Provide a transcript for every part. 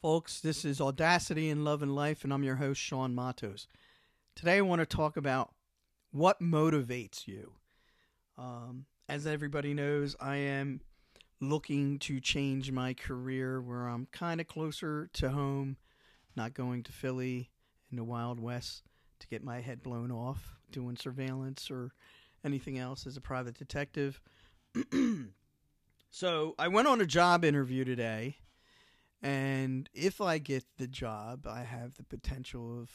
folks. This is Audacity in Love and Life, and I'm your host, Sean Matos. Today, I want to talk about what motivates you. Um, as everybody knows, I am looking to change my career where I'm kind of closer to home, not going to Philly in the Wild West to get my head blown off doing surveillance or anything else as a private detective. so I went on a job interview today, and if I get the job, I have the potential of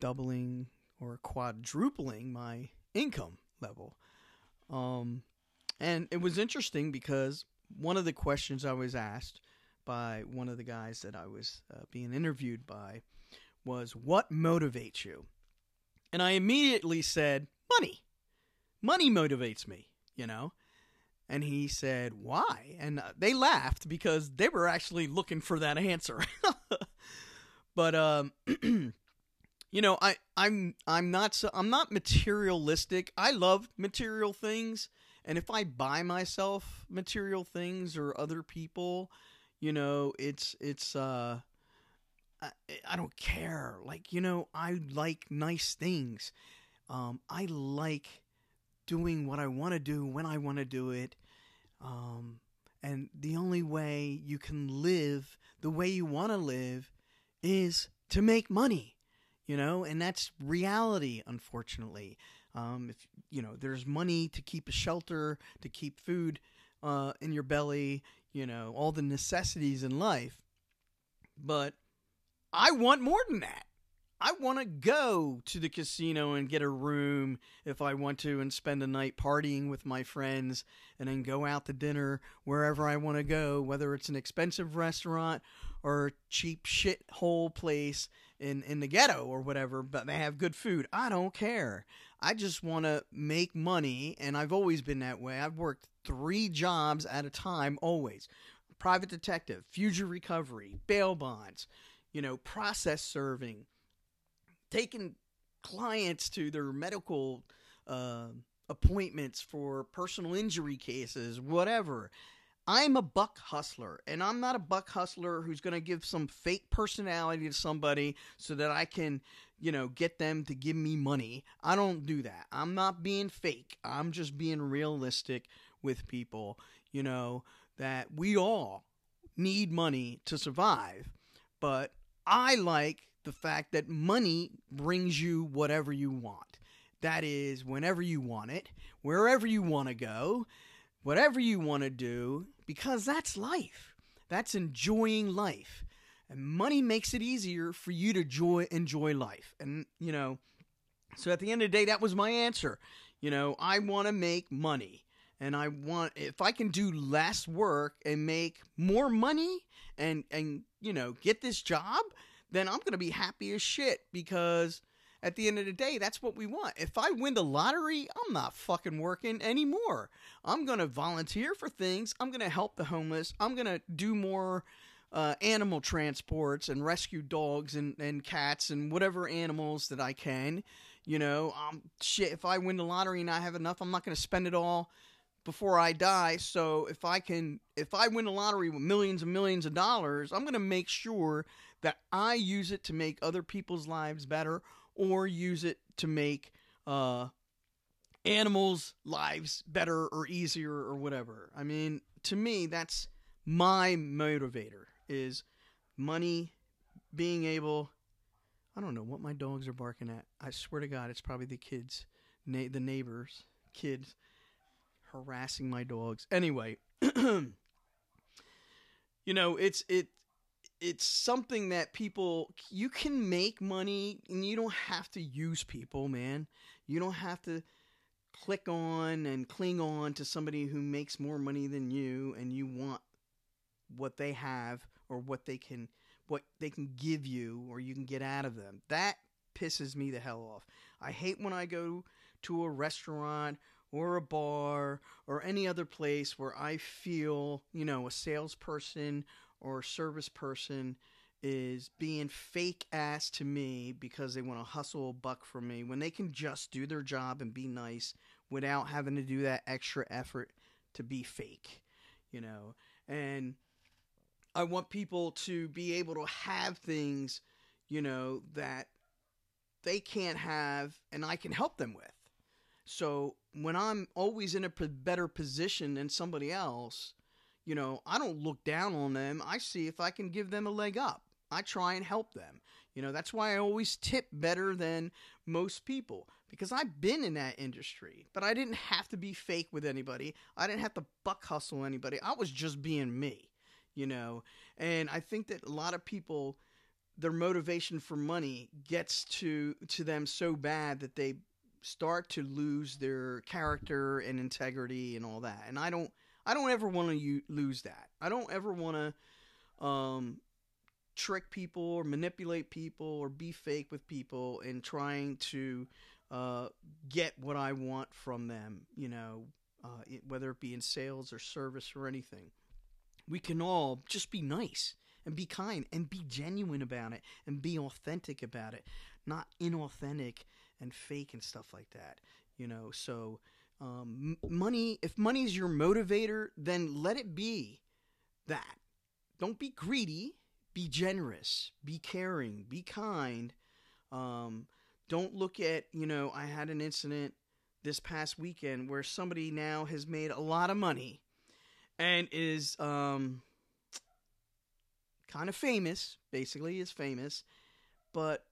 doubling or quadrupling my income level. Um, and it was interesting because one of the questions I was asked by one of the guys that I was uh, being interviewed by was, What motivates you? And I immediately said, Money. Money motivates me, you know? And he said, Why? And uh, they laughed because they were actually looking for that answer. but, um, you know, I, I'm I'm not so I'm not materialistic. I love material things, and if I buy myself material things or other people, you know, it's it's uh I, I don't care. Like, you know, I like nice things. Um I like doing what I want to do when I want to do it. Um and the only way you can live the way you want to live is to make money, you know, and that's reality, unfortunately. Um, if you know, there's money to keep a shelter, to keep food uh, in your belly, you know, all the necessities in life. But I want more than that. I want to go to the casino and get a room if I want to and spend a night partying with my friends and then go out to dinner wherever I want to go, whether it's an expensive restaurant or a cheap shithole place in, in the ghetto or whatever, but they have good food. I don't care. I just want to make money, and I've always been that way. I've worked three jobs at a time, always private detective, future recovery, bail bonds, you know, process serving taking clients to their medical uh, appointments for personal injury cases, whatever. I'm a buck hustler, and I'm not a buck hustler who's going to give some fake personality to somebody so that I can, you know, get them to give me money. I don't do that. I'm not being fake. I'm just being realistic with people, you know, that we all need money to survive. But I like the fact that money brings you whatever you want. That is, whenever you want it, wherever you want to go, whatever you want to do, because that's life. That's enjoying life. And money makes it easier for you to joy, enjoy life. And, you know, so at the end of the day, that was my answer. You know, I want to make money. And I want, if I can do less work and make more money and, and, you know, get this job, then I'm going to be happy as shit because at the end of the day, that's what we want. If I win the lottery, I'm not fucking working anymore. I'm going to volunteer for things. I'm going to help the homeless. I'm going to do more uh, animal transports and rescue dogs and, and cats and whatever animals that I can. You know, um, shit, if I win the lottery and I have enough, I'm not going to spend it all before I die. So if I can, if I win the lottery with millions and millions of dollars, I'm going to make sure that I use it to make other people's lives better or use it to make uh, animals' lives better or easier or whatever. I mean, to me, that's my motivator is money, being able. I don't know what my dogs are barking at. I swear to God, it's probably the kids, na- the neighbors, kids harassing my dogs. Anyway, you know, it's it it's something that people you can make money and you don't have to use people, man. You don't have to click on and cling on to somebody who makes more money than you and you want what they have or what they can what they can give you or you can get out of them. That pisses me the hell off. I hate when I go to a restaurant or a bar or any other place where I feel, you know, a salesperson or service person is being fake ass to me because they want to hustle a buck from me when they can just do their job and be nice without having to do that extra effort to be fake, you know. And I want people to be able to have things, you know, that they can't have and I can help them with. So when I'm always in a better position than somebody else, you know, I don't look down on them. I see if I can give them a leg up. I try and help them. You know, that's why I always tip better than most people because I've been in that industry, but I didn't have to be fake with anybody. I didn't have to buck hustle anybody. I was just being me, you know. And I think that a lot of people their motivation for money gets to to them so bad that they start to lose their character and integrity and all that. And I don't I don't ever want to lose that. I don't ever want to um, trick people or manipulate people or be fake with people in trying to uh, get what I want from them, you know, uh, whether it be in sales or service or anything. We can all just be nice and be kind and be genuine about it and be authentic about it, not inauthentic and fake and stuff like that, you know. So, um, money, if money is your motivator, then let it be that. Don't be greedy be generous, be caring, be kind. Um, don't look at, you know, I had an incident this past weekend where somebody now has made a lot of money and is um, kind of famous, basically, is famous, but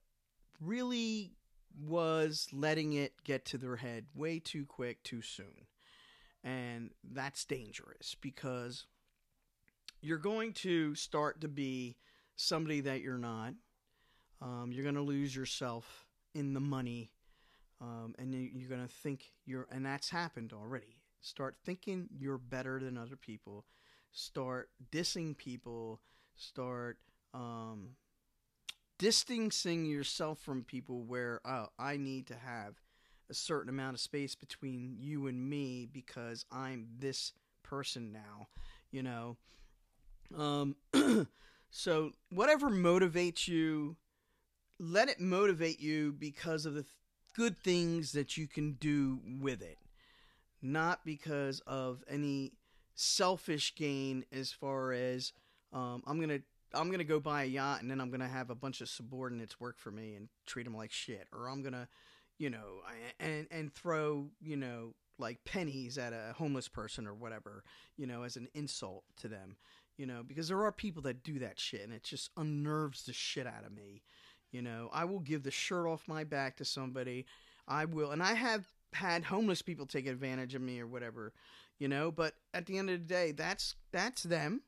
really was letting it get to their head way too quick, too soon. And that's dangerous because you're going to start to be somebody that you're not. Um, you're going to lose yourself in the money, um, and you're going to think you're, and that's happened already. Start thinking you're better than other people. Start dissing people. Start um, distancing yourself from people where oh, I need to have a certain amount of space between you and me because I'm this person now, you know. Um, So, whatever motivates you, let it motivate you because of the th- good things that you can do with it, not because of any selfish gain as far as um, I'm gonna I'm gonna go buy a yacht and then I'm gonna have a bunch of subordinates work for me and treat them like shit, or I'm gonna, you know, and and throw you know like pennies at a homeless person or whatever, you know, as an insult to them you know, because there are people that do that shit and it just unnerves the shit out of me. You know, I will give the shirt off my back to somebody. I will, and I have had homeless people take advantage of me or whatever, you know, but at the end of the day, that's that's them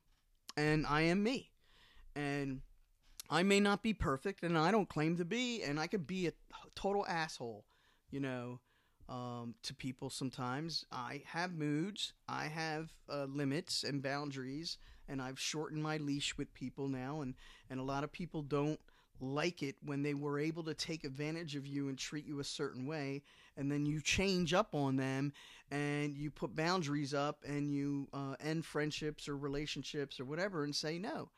and I am me. And I may not be perfect and I don't claim to be and I could be a total asshole, you know, um, to people sometimes. I have moods, I have uh, limits and boundaries and I've shortened my leash with people now, and and a lot of people don't like it when they were able to take advantage of you and treat you a certain way and then you change up on them and you put boundaries up and you uh, end friendships or relationships or whatever and say no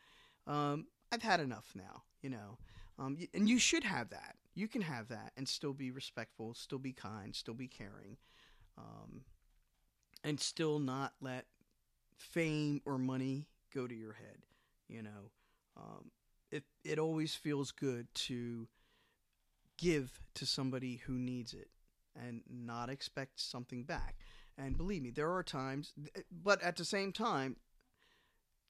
um, i've had enough now you know um, and you should have that you can have that and still be respectful still be kind still be caring um, and still not let fame or money go to your head. You know, um, it it always feels good to give to somebody who needs it and not expect something back. And believe me, there are times, but at the same time,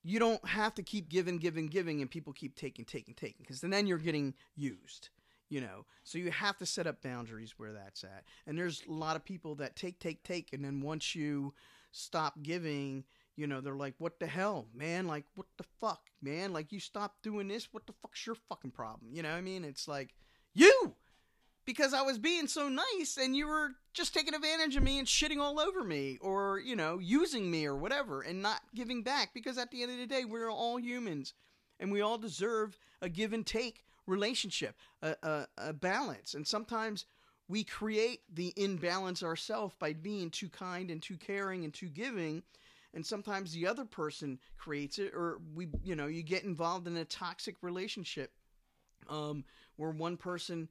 you don't have to keep giving, giving, giving, and people keep taking, taking, taking, because then you're getting used. You know, so you have to set up boundaries where that's at. And there's a lot of people that take, take, take, and then once you stop giving, you know, they're like, what the hell, man? Like, what the fuck, man? Like, you stop doing this. What the fuck's your fucking problem? You know what I mean? It's like, you! Because I was being so nice and you were just taking advantage of me and shitting all over me or, you know, using me or whatever and not giving back. Because at the end of the day, we're all humans and we all deserve a give and take relationship, a, a, a balance. And sometimes we create the imbalance ourselves by being too kind and too caring and too giving and sometimes the other person creates it or we you know you get involved in a toxic relationship um, where one person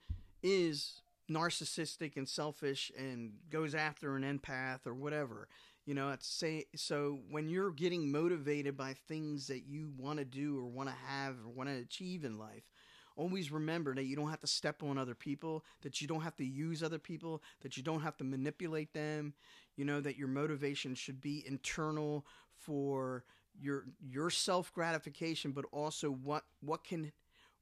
is narcissistic and selfish and goes after an empath or whatever You know, it's say so when you're getting motivated by things that you want to do or want to have or want to achieve in life, always remember that you don't have to step on other people, that you don't have to use other people, that you don't have to manipulate them. You know that your motivation should be internal for your your self gratification, but also what what can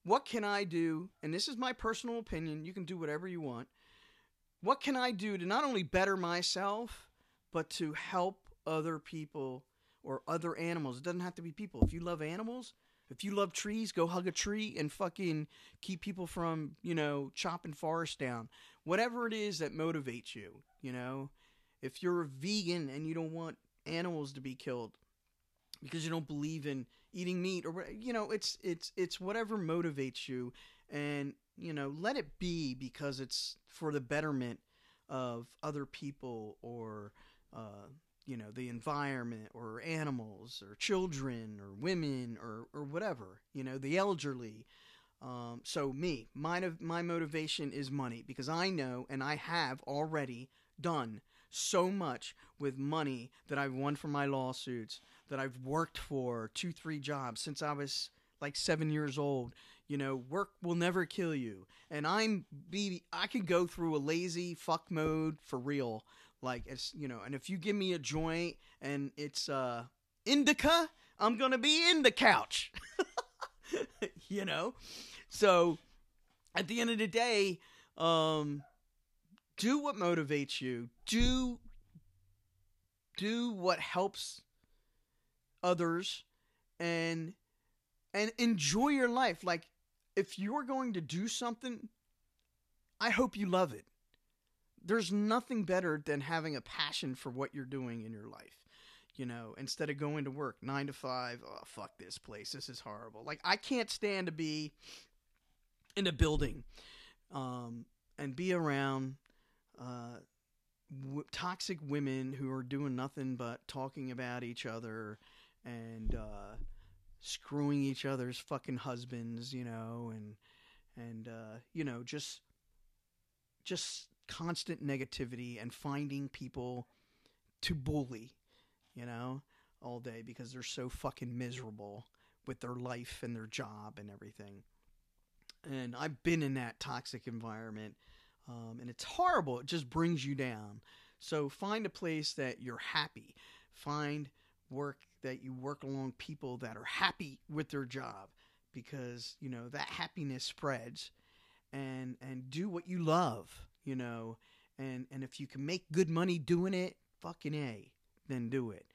what can I do? And this is my personal opinion. You can do whatever you want. What can I do to not only better myself, but to help other people or other animals. It doesn't have to be people. If you love animals, if you love trees, go hug a tree and fucking keep people from, you know, chopping forests down. Whatever it is that motivates you, you know. If you're a vegan and you don't want animals to be killed because you don't believe in eating meat or you know, it's it's it's whatever motivates you and, you know, let it be because it's for the betterment of other people or uh, you know the environment or animals or children or women or or whatever you know the elderly. Um, so me my my motivation is money because I know and I have already done so much with money that I've won from my lawsuits that I've worked for two three jobs since I was like seven years old you know work will never kill you and i'm be i could go through a lazy fuck mode for real like it's you know, and if you give me a joint and it's uh indica, I'm gonna be in the couch. you know? So at the end of the day, um do what motivates you. Do do what helps others and and enjoy your life. Like if you're going to do something, I hope you love it there's nothing better than having a passion for what you're doing in your life. You know, instead of going to work nine to five, oh fuck this place, this is horrible. Like I can't stand to be in a building, um, and be around uh, w- toxic women who are doing nothing but talking about each other and uh, screwing each other's fucking husbands, you know, and and uh, you know just just constant negativity and finding people to bully, you know, all day because they're so fucking miserable with their life and their job and everything. And I've been in that toxic environment, um, and it's horrible. It just brings you down. So find a place that you're happy. Find work that you work along people that are happy with their job because you know that happiness spreads and and do what you love you know, and and if you can make good money doing it, fucking a, then do it,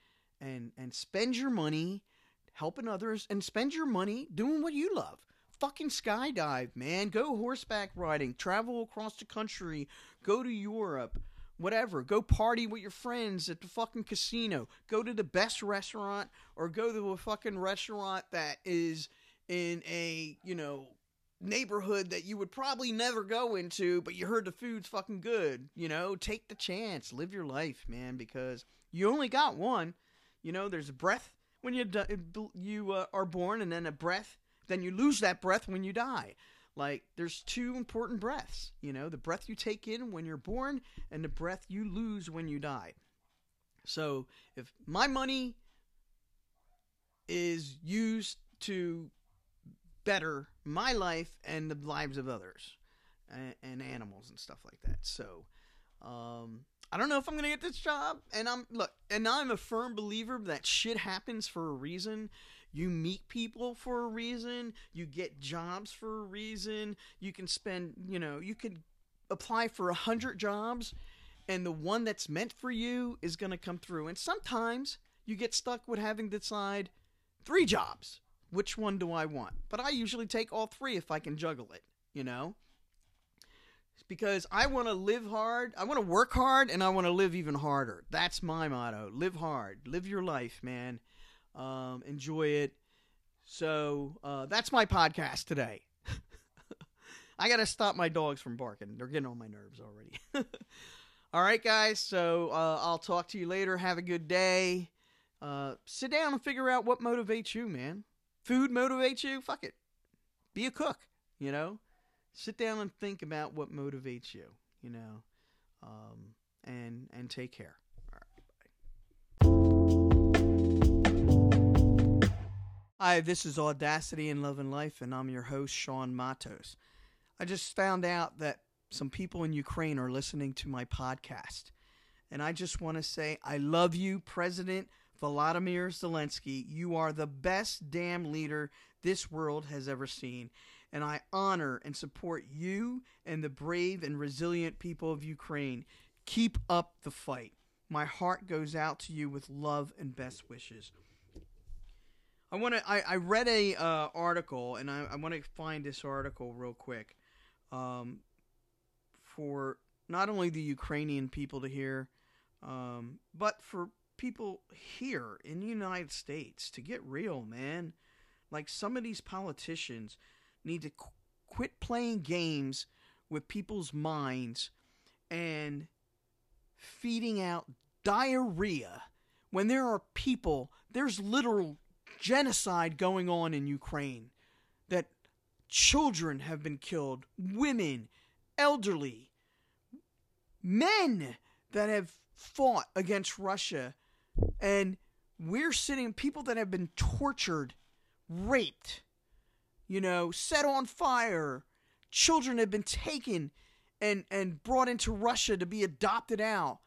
and and spend your money helping others, and spend your money doing what you love. Fucking skydive, man. Go horseback riding. Travel across the country. Go to Europe. Whatever. Go party with your friends at the fucking casino. Go to the best restaurant or go to a fucking restaurant that is in a, you know, neighborhood that you would probably never go into, but you heard the food's fucking good. You know, take the chance, live your life, man, because you only got one. You know, there's a breath when you you uh, are born, and then a breath. Then you lose that breath when you die. Like there's two important breaths. You know, the breath you take in when you're born, and the breath you lose when you die. So if my money is used to better my life and the lives of others and, and animals and stuff like that. So, um, I don't know if I'm gonna get this job, and I'm look, and I'm a firm believer that shit happens for a reason. You meet people for a reason. You get jobs for a reason. You can spend, you know, you could apply for a hundred jobs, and the one that's meant for you is gonna come through. And sometimes you get stuck with having to decide three jobs which one do I want? But I usually take all three if I can juggle it, you know? Because I want to live hard, I want to work hard, and I want to live even harder. That's my motto. Live hard. Live your life, man. Um, enjoy it. So uh, that's my podcast today. I got to stop my dogs from barking. They're getting on my nerves already. All right, guys. So uh, I'll talk to you later. Have a good day. Uh, sit down and figure out what motivates you, man food motivates you, fuck it. Be a cook, you know? Sit down and think about what motivates you, you know? Um, and and take care. Hi, this is Audacity in Love and Life, and I'm your host, Sean Matos. I just found out that some people in Ukraine are listening to my podcast. And I just want to say, I love you, President Volodymyr Zelensky. You are the best damn leader this world has ever seen. And I honor and support you and the brave and resilient people of Ukraine. Keep up the fight. My heart goes out to you with love and best wishes. I want to. I, I read a uh, article, and I, I want to find this article real quick, um, for not only the Ukrainian people to hear, um, but for people here in the United States to get real, man. Like some of these politicians need to qu- quit playing games with people's minds and feeding out diarrhea when there are people. There's literal genocide going on in Ukraine, that children have been killed, women, elderly, men that have fought against Russia, and we're sitting, people that have been tortured, raped, you know, set on fire, children have been taken and and brought into Russia to be adopted out.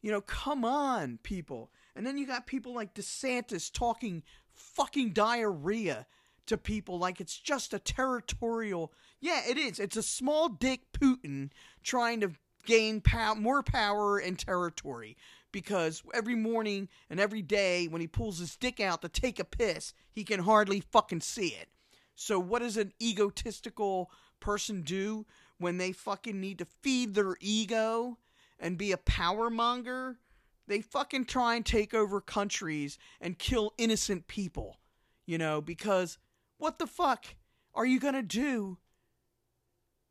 You know, come on, people. And then you got people like DeSantis talking fucking diarrhea to people like it's just a territorial. Yeah, it is. It's a small dick Putin trying to gain pow- more power and territory because every morning and every day when he pulls his dick out to take a piss, he can hardly fucking see it. So what does an egotistical person do when they fucking need to feed their ego and be a power monger? They fucking try and take over countries and kill innocent people, you know, because what the fuck are you going to do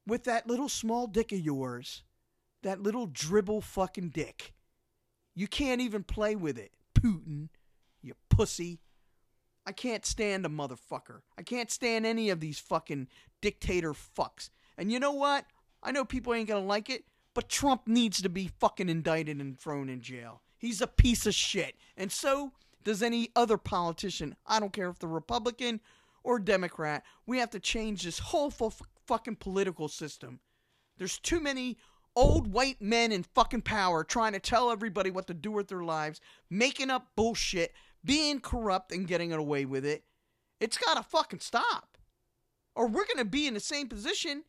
with that little small dick of yours? That little dribble fucking dick. You can't even play with it, Putin, you pussy. I can't stand a motherfucker. I can't stand any of these fucking dictator fucks. And you know what? I know people ain't gonna like it, but Trump needs to be fucking indicted and thrown in jail. He's a piece of shit. And so does any other politician. I don't care if they're Republican or Democrat. We have to change this whole f- fucking political system. There's too many old white men in fucking power trying to tell everybody what to do with their lives, making up bullshit, being corrupt and getting away with it. It's got to fucking stop. Or we're going to be in the same position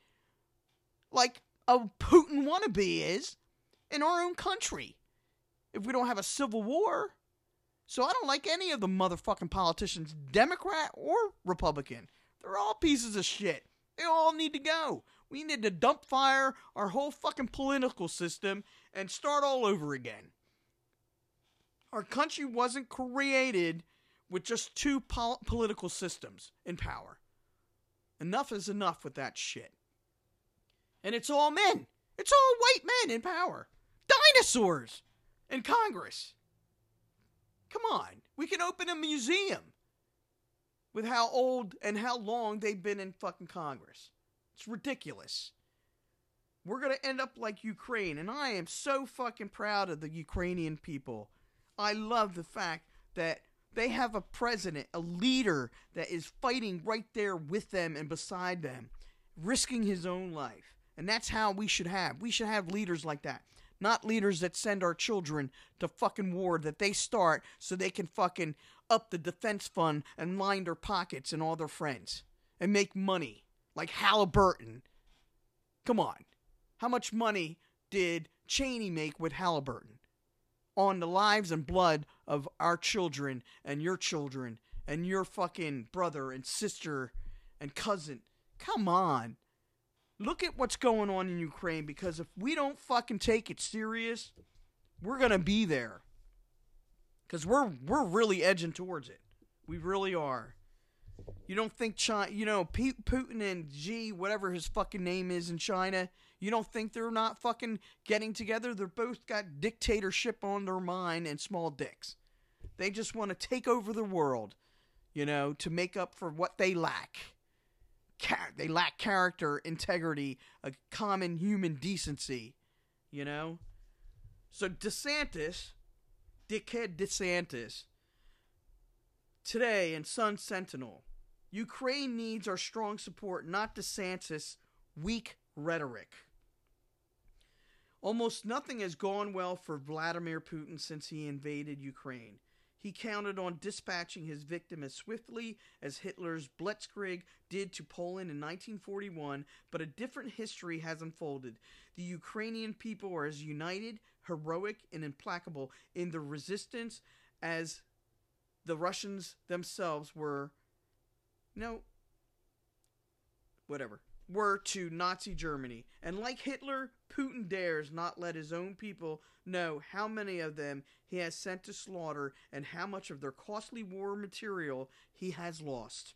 like a Putin wannabe is in our own country if we don't have a civil war. So I don't like any of the motherfucking politicians, Democrat or Republican. They're all pieces of shit. They all need to go. We need to dump fire our whole fucking political system and start all over again. Our country wasn't created with just two pol- political systems in power. Enough is enough with that shit. And it's all men. It's all white men in power. Dinosaurs in Congress. Come on. We can open a museum with how old and how long they've been in fucking Congress. It's ridiculous. We're going to end up like Ukraine, and I am so fucking proud of the Ukrainian people. I love the fact that they have a president, a leader that is fighting right there with them and beside them, risking his own life. And that's how we should have. We should have leaders like that. Not leaders that send our children to fucking war that they start so they can fucking up the defense fund and line their pockets and all their friends and make money like Halliburton. Come on. How much money did Cheney make with Halliburton? On the lives and blood of our children and your children and your fucking brother and sister and cousin. Come on. Look at what's going on in Ukraine because if we don't fucking take it serious, we're to be there. Cuz we're we're really edging towards it. We really are. You don't think China, you know, Putin and Xi, whatever his fucking name is in China, you don't think they're not fucking getting together? They're both got dictatorship on their mind and small dicks. They just want to take over the world, you know, to make up for what they lack. Char- they lack character, integrity, a common human decency, you know? So DeSantis, dickhead DeSantis, Today in Sun Sentinel, Ukraine needs our strong support, not DeSantis' weak rhetoric. Almost nothing has gone well for Vladimir Putin since he invaded Ukraine. He counted on dispatching his victim as swiftly as Hitler's Blitzkrieg did to Poland in 1941, but a different history has unfolded. The Ukrainian people are as united, heroic, and implacable in their resistance as the Russians themselves were, no, whatever, were to Nazi Germany. And like Hitler, Putin dares not let his own people know how many of them he has sent to slaughter and how much of their costly war material he has lost.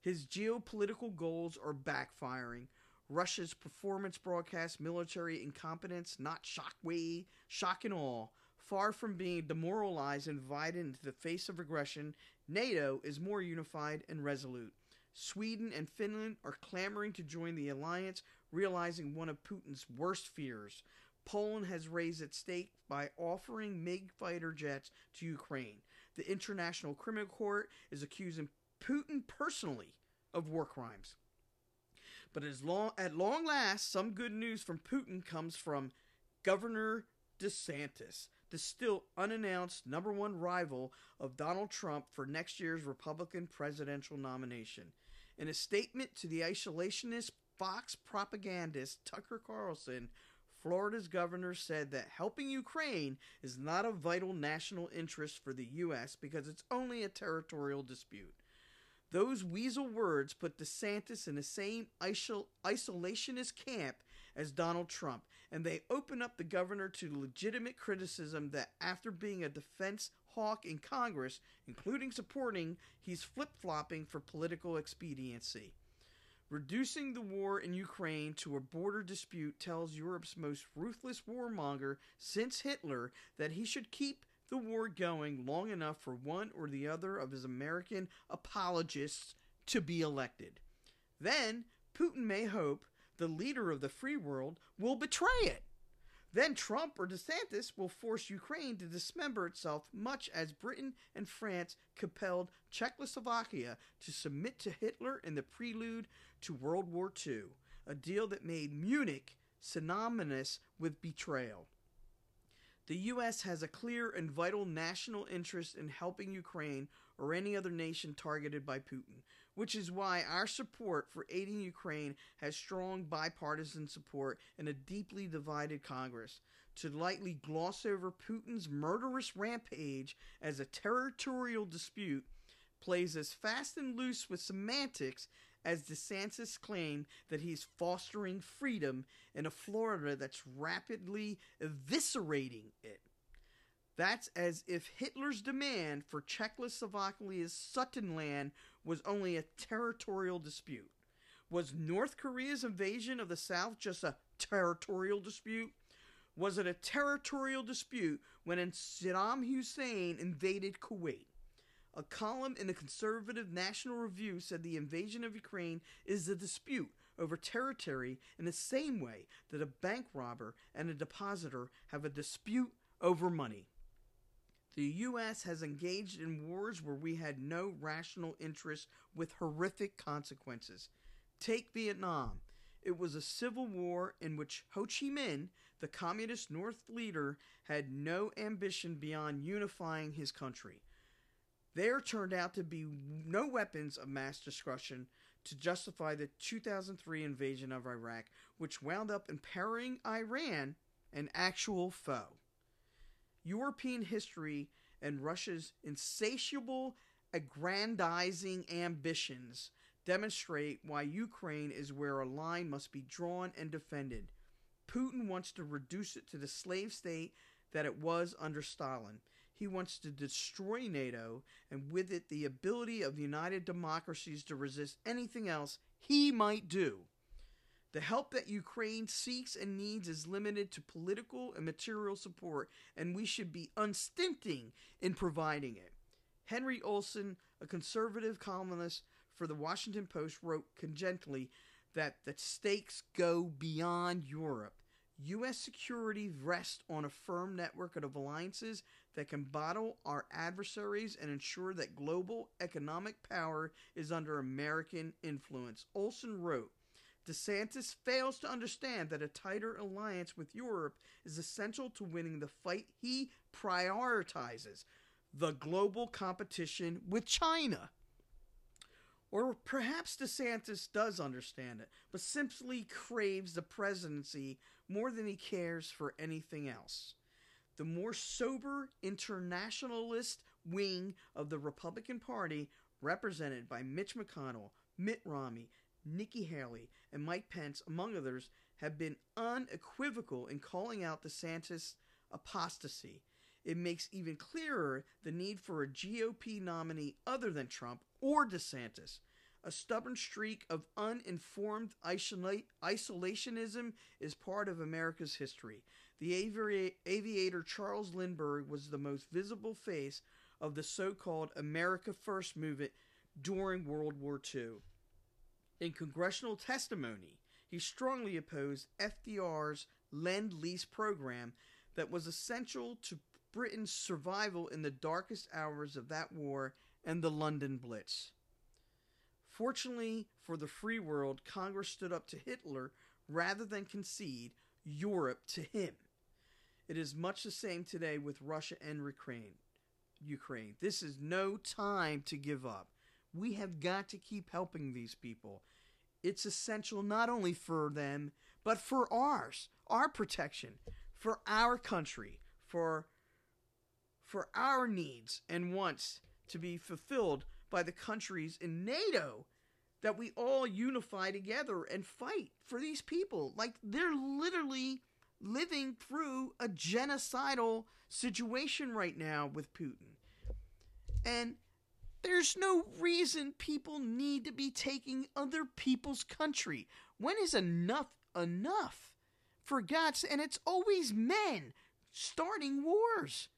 His geopolitical goals are backfiring. Russia's performance broadcast military incompetence, not shockwave, shock and awe. Far from being demoralized and divided into the face of aggression, NATO is more unified and resolute. Sweden and Finland are clamoring to join the alliance, realizing one of Putin's worst fears. Poland has raised its stake by offering MiG fighter jets to Ukraine. The International Criminal Court is accusing Putin personally of war crimes. But as long, at long last, some good news from Putin comes from Governor DeSantis, the still unannounced number one rival of Donald Trump for next year's Republican presidential nomination. In a statement to the isolationist Fox propagandist Tucker Carlson, Florida's governor said that helping Ukraine is not a vital national interest for the U.S. because it's only a territorial dispute. Those weasel words put DeSantis in the same isol- isolationist camp as Donald Trump, and they open up the governor to legitimate criticism that after being a defense hawk in Congress, including supporting, he's flip flopping for political expediency. Reducing the war in Ukraine to a border dispute tells Europe's most ruthless warmonger since Hitler that he should keep the war going long enough for one or the other of his American apologists to be elected. Then Putin may hope the leader of the free world will betray it. Then Trump or DeSantis will force Ukraine to dismember itself, much as Britain and France compelled Czechoslovakia to submit to Hitler in the prelude to World War II, a deal that made Munich synonymous with betrayal. The U.S. has a clear and vital national interest in helping Ukraine or any other nation targeted by Putin, which is why our support for aiding Ukraine has strong bipartisan support in a deeply divided Congress. To lightly gloss over Putin's murderous rampage as a territorial dispute plays as fast and loose with semantics as DeSantis claimed that he's fostering freedom in a Florida that's rapidly eviscerating it. That's as if Hitler's demand for Czechoslovakia's Sudetenland was only a territorial dispute. Was North Korea's invasion of the South just a territorial dispute? Was it a territorial dispute when Saddam Hussein invaded Kuwait? A column in the conservative National Review said the invasion of Ukraine is a dispute over territory in the same way that a bank robber and a depositor have a dispute over money. The U.S. has engaged in wars where we had no rational interest with horrific consequences. Take Vietnam. It was a civil war in which Ho Chi Minh, the communist North leader, had no ambition beyond unifying his country. There turned out to be no weapons of mass destruction to justify the 2003 invasion of Iraq, which wound up empowering Iran, an actual foe. European history and Russia's insatiable aggrandizing ambitions demonstrate why Ukraine is where a line must be drawn and defended. Putin wants to reduce it to the slave state that it was under Stalin. He wants to destroy NATO and with it the ability of united democracies to resist anything else he might do. The help that Ukraine seeks and needs is limited to political and material support, and we should be unstinting in providing it. Henry Olsen, a conservative columnist for the Washington Post, wrote congently that the stakes go beyond Europe. U.S. security rests on a firm network of alliances that can bottle our adversaries and ensure that global economic power is under American influence. Olsen wrote DeSantis fails to understand that a tighter alliance with Europe is essential to winning the fight he prioritizes the global competition with China. Or perhaps DeSantis does understand it, but simply craves the presidency more than he cares for anything else. The more sober internationalist wing of the Republican Party, represented by Mitch McConnell, Mitt Romney, Nikki Haley, and Mike Pence, among others, have been unequivocal in calling out DeSantis' apostasy. It makes even clearer the need for a GOP nominee other than Trump or DeSantis. A stubborn streak of uninformed isolationism is part of America's history. The avi- aviator Charles Lindbergh was the most visible face of the so called America First movement during World War II. In congressional testimony, he strongly opposed FDR's Lend Lease program that was essential to Britain's survival in the darkest hours of that war and the London Blitz. Fortunately for the free world, Congress stood up to Hitler rather than concede Europe to him. It is much the same today with Russia and Ukraine. Ukraine. This is no time to give up. We have got to keep helping these people. It's essential not only for them, but for ours, our protection, for our country, for for our needs and wants to be fulfilled by the countries in NATO that we all unify together and fight for these people. Like they're literally living through a genocidal situation right now with Putin. And there's no reason people need to be taking other people's country. When is enough enough? For God's and it's always men starting wars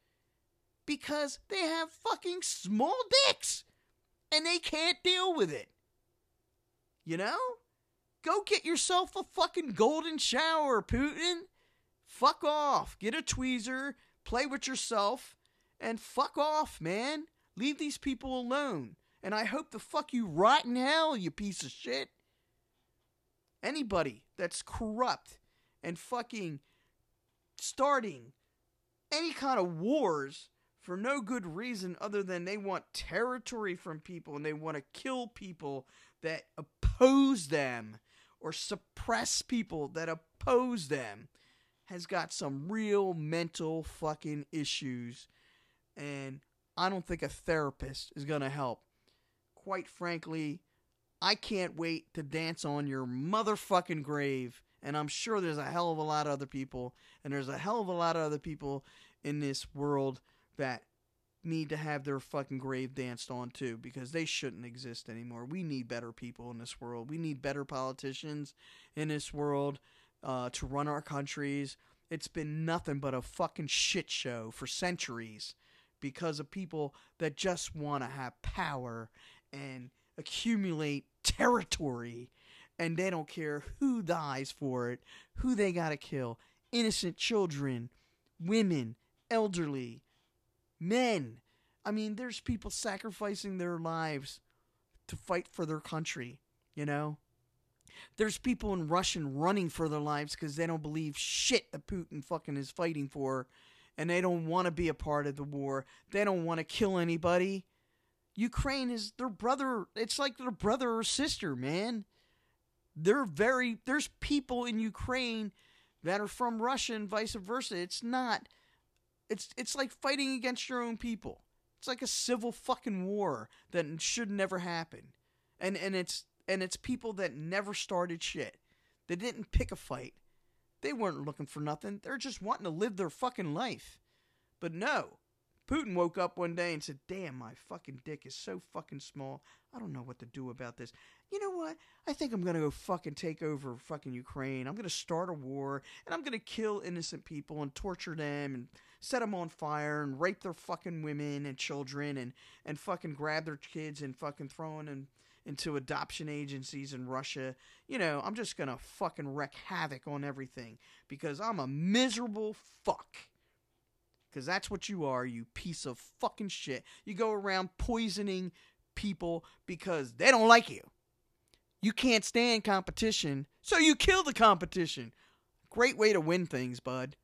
because they have fucking small dicks and they can't deal with it. You know? Go get yourself a fucking golden shower, Putin. Fuck off. Get a tweezer, play with yourself, and fuck off, man. Leave these people alone. And I hope the fuck you rot in hell, you piece of shit. Anybody that's corrupt and fucking starting any kind of wars for no good reason other than they want territory from people and they want to kill people that oppose them or suppress people that oppose them has got some real mental fucking issues and I don't think a therapist is going to help. Quite frankly, I can't wait to dance on your motherfucking grave. And I'm sure there's a hell of a lot of other people, and there's a hell of a lot of other people in this world that need to have their fucking grave danced on too because they shouldn't exist anymore. We need better people in this world. We need better politicians in this world uh, to run our countries. It's been nothing but a fucking shit show for centuries because of people that just want to have power and accumulate territory and they don't care who dies for it, who they got to kill. Innocent children, women, elderly, men. I mean, there's people sacrificing their lives to fight for their country, you know? There's people in Russian running for their lives because they don't believe shit that Putin fucking is fighting for and they don't want to be a part of the war. They don't want to kill anybody. Ukraine is their brother. It's like their brother or sister, man. They're very, there's people in Ukraine that are from Russia and vice versa. It's not it's it's like fighting against your own people. It's like a civil fucking war that should never happen. And and it's and it's people that never started shit. They didn't pick a fight. They weren't looking for nothing. They're just wanting to live their fucking life. But no. Putin woke up one day and said, "Damn, my fucking dick is so fucking small. I don't know what to do about this. You know what? I think I'm gonna go fucking take over fucking Ukraine. I'm gonna start a war and I'm gonna kill innocent people and torture them and set them on fire and rape their fucking women and children and and fucking grab their kids and fucking throw them into adoption agencies in Russia. You know, I'm just gonna fucking wreak havoc on everything because I'm a miserable fuck." Because that's what you are, you piece of fucking shit. You go around poisoning people because they don't like you. You can't stand competition, so you kill the competition. Great way to win things, bud.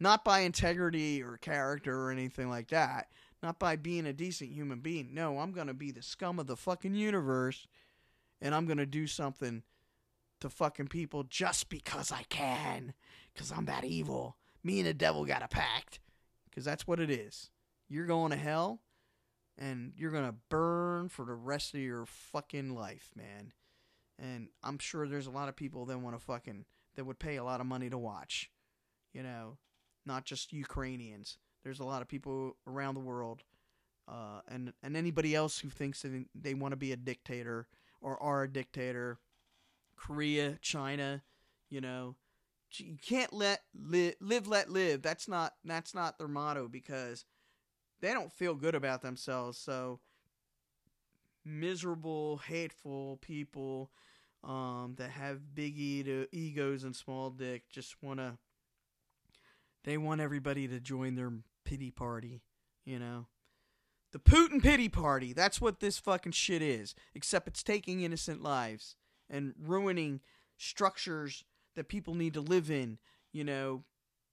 Not by integrity or character or anything like that. Not by being a decent human being. No, I'm going to be the scum of the fucking universe and I'm going to do something to fucking people just because I can. Because I'm that evil. Me and the devil got a pact. Because that's what it is. You're going to hell and you're going to burn for the rest of your fucking life, man. And I'm sure there's a lot of people that want to fucking that would pay a lot of money to watch. You know, not just Ukrainians. There's a lot of people around the world, uh, and and anybody else who thinks that they want to be a dictator or are a dictator. Korea, China, you know, you can't let li- live let live. That's not that's not their motto because they don't feel good about themselves. So miserable, hateful people um, that have big e- egos and small dick just want to. They want everybody to join their pity party, you know. The Putin pity party. That's what this fucking shit is. Except it's taking innocent lives and ruining structures that people need to live in, you know.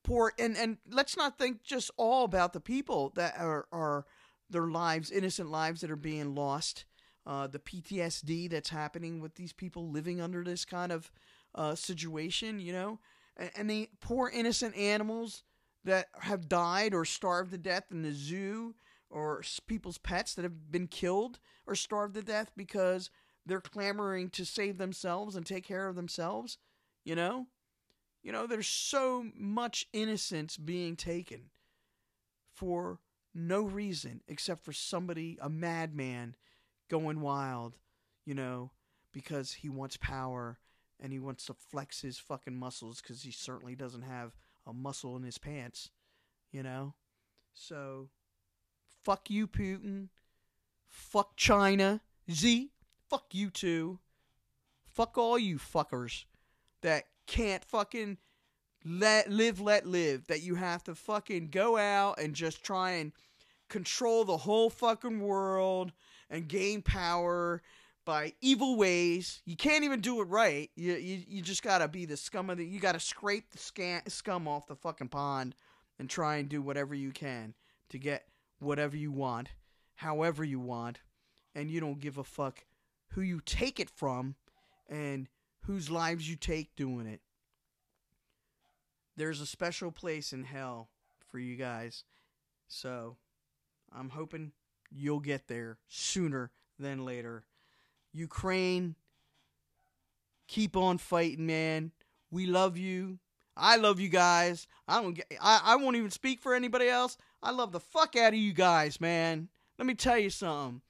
Poor and and let's not think just all about the people that are are their lives, innocent lives that are being lost. Uh, the PTSD that's happening with these people living under this kind of uh, situation, you know, and, and the poor innocent animals that have died or starved to death in the zoo, or people's pets that have been killed or starved to death because they're clamoring to save themselves and take care of themselves, you know? You know, there's so much innocence being taken for no reason except for somebody, a madman, going wild, you know, because he wants power and he wants to flex his fucking muscles because he certainly doesn't have a muscle in his pants, you know? So, fuck you, Putin. Fuck China. Z, fuck you too. Fuck all you fuckers that can't fucking let live let live that you have to fucking go out and just try and control the whole fucking world and gain power by evil ways. You can't even do it right. You you, you just gotta be the scum of the. You gotta scrape the scum off the fucking pond and try and do whatever you can to get whatever you want, however you want, and you don't give a fuck who you take it from and whose lives you take doing it. There's a special place in hell for you guys. So, I'm hoping you'll get there sooner than later. Ukraine, keep on fighting, man. We love you. I love you guys. I don't get I, I won't even speak for anybody else. I love the fuck out of you guys, man. Let me tell you something.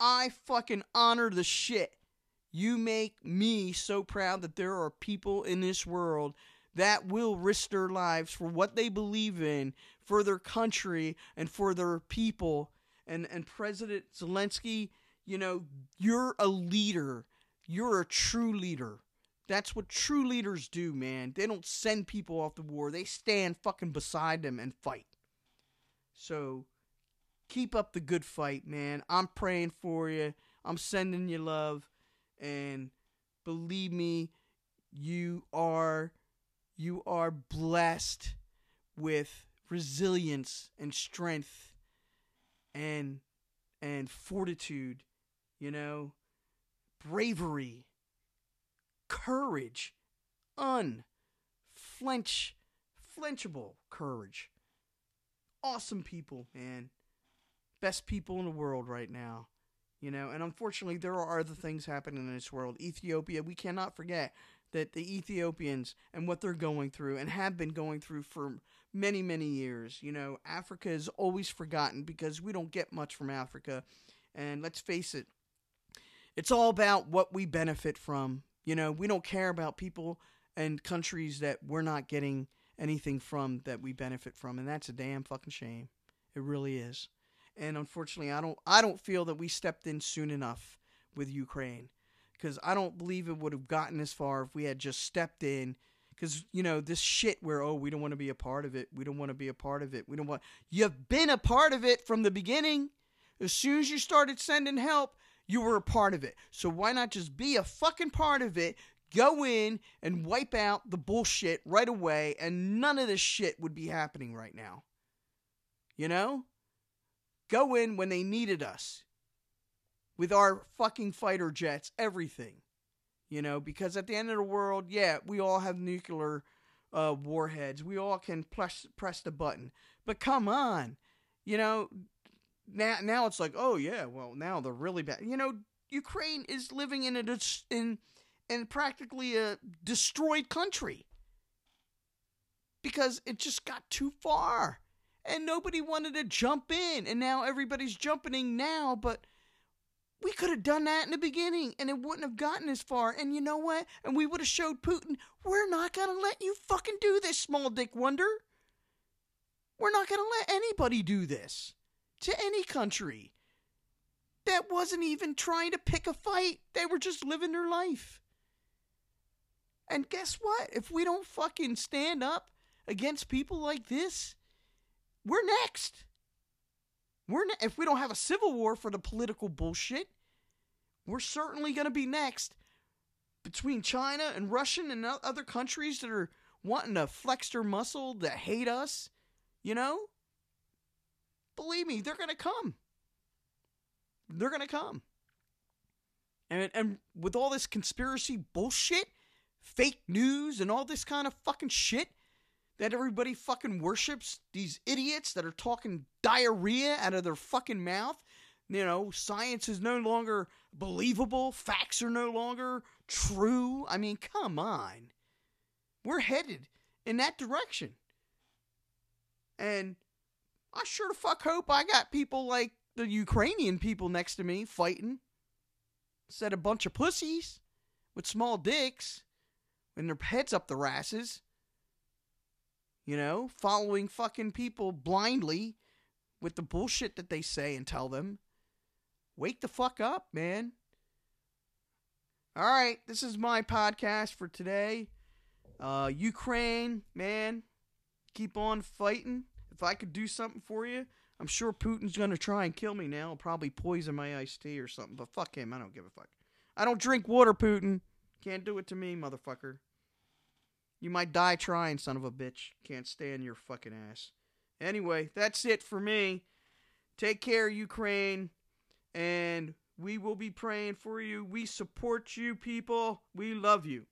I fucking honor the shit. You make me so proud that there are people in this world that will risk their lives for what they believe in, for their country, and for their people. And and President Zelensky, you know, you're a leader. You're a true leader. That's what true leaders do, man. They don't send people off the war. They stand fucking beside them and fight. So keep up the good fight, man. I'm praying for you. I'm sending you love and believe me, you are you are blessed with resilience and strength and and fortitude, you know, bravery, courage, unflinch flinchable courage. Awesome people, man. Best people in the world right now. You know, and unfortunately, there are other things happening in this world. Ethiopia, we cannot forget that the Ethiopians and what they're going through and have been going through for many, many years. You know, Africa is always forgotten because we don't get much from Africa. And let's face it, it's all about what we benefit from. You know, we don't care about people and countries that we're not getting anything from that we benefit from, and that's a damn fucking shame. It really is. And unfortunately, I don't I don't feel that we stepped in soon enough with Ukraine because I don't believe it would have gotten this far if we had just stepped in. Because you know this shit where oh we don't want to be a part of it, we don't want to be a part of it, we don't want. You've been a part of it from the beginning. As soon as you started sending help, you were a part of it. So why not just be a fucking part of it? Go in and wipe out the bullshit right away, and none of this shit would be happening right now. You know? Go in when they needed us with our fucking fighter jets, everything. You know, because at the end of the world, yeah, we all have nuclear uh, warheads. We all can press press the button. But come on, you know, now now it's like, oh yeah, well now they're really bad. You know, Ukraine is living in a in in practically a destroyed country. Because it just got too far. And nobody wanted to jump in. And now everybody's jumping in now but we could have done that in the beginning and it wouldn't have gotten as far. And you know what? And we would have showed putin we're not going to let you fucking do this small dick wonder. We're not going to let anybody do this to any country that wasn't even trying to pick a fight they were just living their life and guess what if we don't fucking stand up against people like this we're next. We're ne- if we don't have a civil war for the political bullshit, we're certainly going to be next. Between China and Russian and other countries that are wanting to flex their muscle that hate us, you know? Believe me, they're going to come. They're going to come. And and with all this conspiracy bullshit, fake news and all this kind of fucking shit, that everybody fucking worships these idiots that are talking diarrhea out of their fucking mouth. You know, science is no longer believable, facts are no longer true. I mean, come on. We're headed in that direction. And I sure the fuck hope I got people like the Ukrainian people next to me fighting. Instead of a bunch of pussies with small dicks and their heads up their asses you know, following fucking people blindly with the bullshit that they say and tell them. Wake the fuck up, man. All right, this is my podcast for today. Uh, Ukraine, man, keep on fighting. If I could do something for you, I'm sure Putin's gonna try and kill me now. He'll probably poison my iced tea or something. But fuck him. I don't give a fuck. I don't drink water, Putin. Can't do it to me, motherfucker. You might die trying, son of a bitch. Can't stand your fucking ass. Anyway, that's it for me. Take care, Ukraine. And we will be praying for you. We support you, people. We love you.